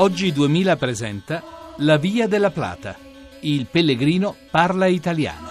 Oggi 2000 presenta La Via della Plata. Il pellegrino parla italiano.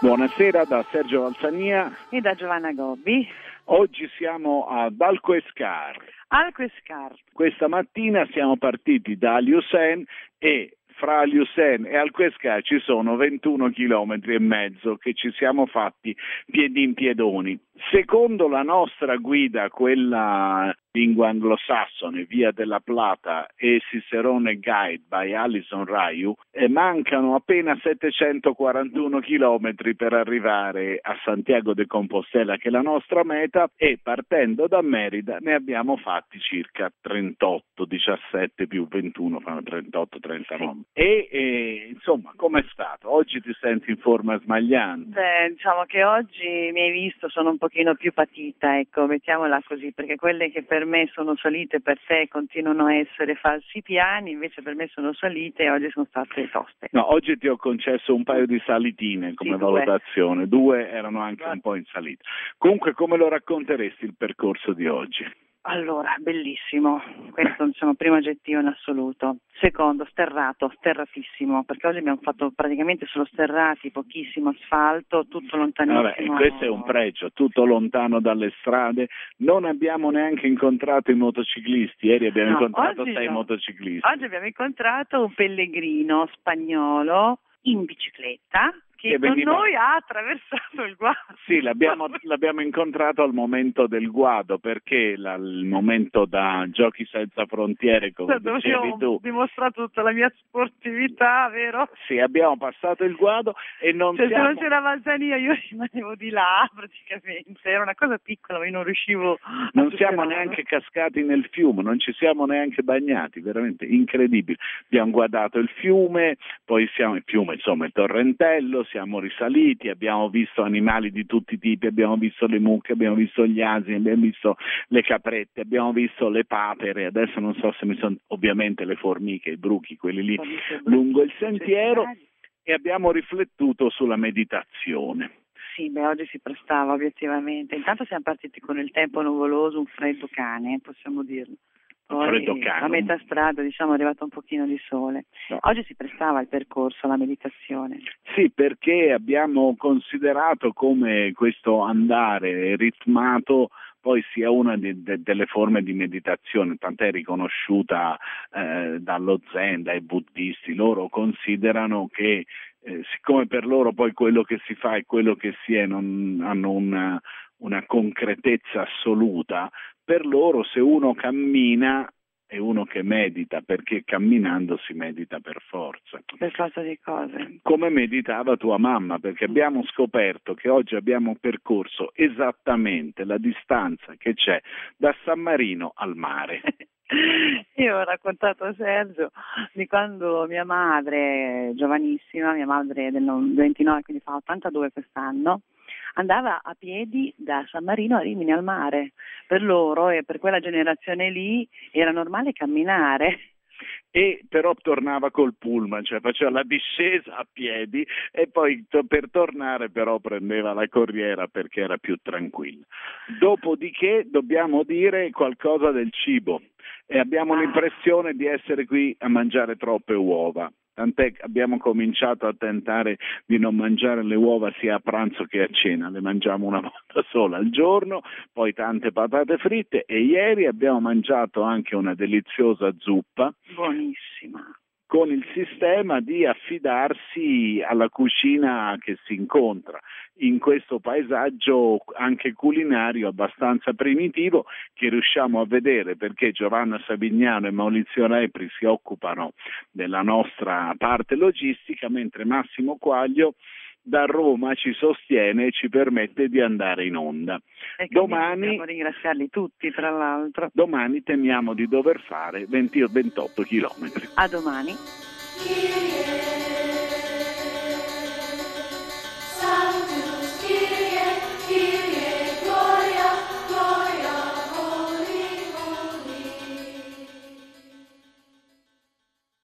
Buonasera da Sergio Valsania e da Giovanna Gobbi. Oggi siamo ad Alquescar. Alquescar. Questa mattina siamo partiti da Liusen e fra Liusen e Alquescar ci sono 21 chilometri e mezzo che ci siamo fatti piedi in piedoni. Secondo la nostra guida, quella lingua anglosassone, Via della Plata e Cicerone Guide by Alison Raiu, eh, mancano appena 741 chilometri per arrivare a Santiago de Compostela, che è la nostra meta, e partendo da Merida ne abbiamo fatti circa 38, 17 più 21, fanno 38, 39. E eh, insomma, com'è stato? Oggi ti senti in forma smagliante? Beh, diciamo che oggi mi hai visto, sono un pochino più patita, ecco, mettiamola così, perché quelle che per me sono salite per te continuano a essere falsi piani, invece per me sono salite e oggi sono state toste. No, oggi ti ho concesso un paio di salitine come sì, valutazione, due. due erano anche un po' in salita. Comunque come lo racconteresti il percorso di oggi? Allora, bellissimo, questo diciamo primo aggettivo in assoluto. Secondo, sterrato, sterratissimo, perché oggi abbiamo fatto praticamente solo sterrati, pochissimo asfalto, tutto lontanissimo. Vabbè, questo è un pregio, tutto lontano dalle strade. Non abbiamo neanche incontrato i motociclisti, ieri abbiamo no, incontrato sei no. motociclisti. Oggi abbiamo incontrato un pellegrino spagnolo in bicicletta che con veniva... noi ha attraversato il guado. Sì, l'abbiamo, l'abbiamo, incontrato al momento del guado perché la, il momento da giochi senza frontiere, come Dove dicevi tu. Ho dimostrato tutta la mia sportività, vero? Sì, abbiamo passato il guado e non cioè, siamo... se non c'era Valsania io rimanevo di là praticamente, era una cosa piccola, ma io non riuscivo Non siamo neanche cascati nel fiume, non ci siamo neanche bagnati, veramente incredibile. Abbiamo guardato il fiume, poi siamo il fiume, insomma, il torrentello, siamo risaliti, abbiamo visto animali di tutti i tipi, abbiamo visto le mucche, abbiamo visto gli asini, abbiamo visto le caprette, abbiamo visto le papere, adesso non so se mi sono, ovviamente le formiche, i bruchi, quelli lì lungo il sentiero e abbiamo riflettuto sulla meditazione. Sì, beh, oggi si prestava obiettivamente. Intanto siamo partiti con il tempo nuvoloso, un freddo cane, possiamo dirlo. Poi a metà strada diciamo è arrivato un pochino di sole. No. Oggi si prestava il percorso alla meditazione. Sì, perché abbiamo considerato come questo andare ritmato poi sia una di, de, delle forme di meditazione, tant'è riconosciuta eh, dallo Zen, dai buddisti, loro considerano che eh, siccome per loro poi quello che si fa e quello che si è non hanno una, una concretezza assoluta, per loro se uno cammina è uno che medita, perché camminando si medita per forza. Per forza di cose. Come meditava tua mamma, perché abbiamo scoperto che oggi abbiamo percorso esattamente la distanza che c'è da San Marino al mare. Io ho raccontato a Sergio di quando mia madre, giovanissima, mia madre del 29, quindi fa 82 quest'anno, andava a piedi da San Marino a Rimini al mare. Per loro e per quella generazione lì era normale camminare e però tornava col pullman, cioè faceva la discesa a piedi e poi to- per tornare però prendeva la corriera perché era più tranquilla. Dopodiché dobbiamo dire qualcosa del cibo e abbiamo ah. l'impressione di essere qui a mangiare troppe uova tant'è che abbiamo cominciato a tentare di non mangiare le uova sia a pranzo che a cena, le mangiamo una volta sola al giorno, poi tante patate fritte e ieri abbiamo mangiato anche una deliziosa zuppa. Buonissima con il sistema di affidarsi alla cucina che si incontra. In questo paesaggio anche culinario abbastanza primitivo che riusciamo a vedere perché Giovanna Savignano e Maurizio Repri si occupano della nostra parte logistica mentre Massimo Quaglio da Roma ci sostiene e ci permette di andare in onda. Domani, dobbiamo ringraziarli tutti, tra l'altro. Domani temiamo di dover fare 20 28 chilometri. A domani.